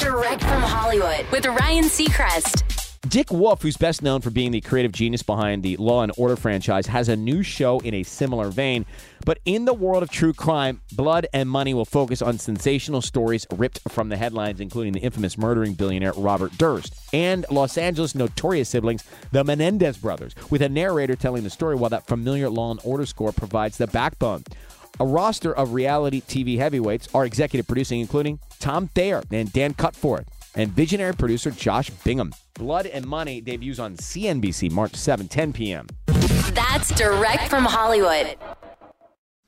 Direct from Hollywood with Ryan Seacrest. Dick Wolf, who's best known for being the creative genius behind the Law and Order franchise, has a new show in a similar vein. But in the world of true crime, Blood and Money will focus on sensational stories ripped from the headlines, including the infamous murdering billionaire Robert Durst and Los Angeles notorious siblings, the Menendez brothers, with a narrator telling the story while that familiar Law and Order score provides the backbone. A roster of reality TV heavyweights are executive producing, including Tom Thayer and Dan Cutforth, and visionary producer Josh Bingham. Blood and Money debuts on CNBC March 7, 10 p.m. That's direct from Hollywood.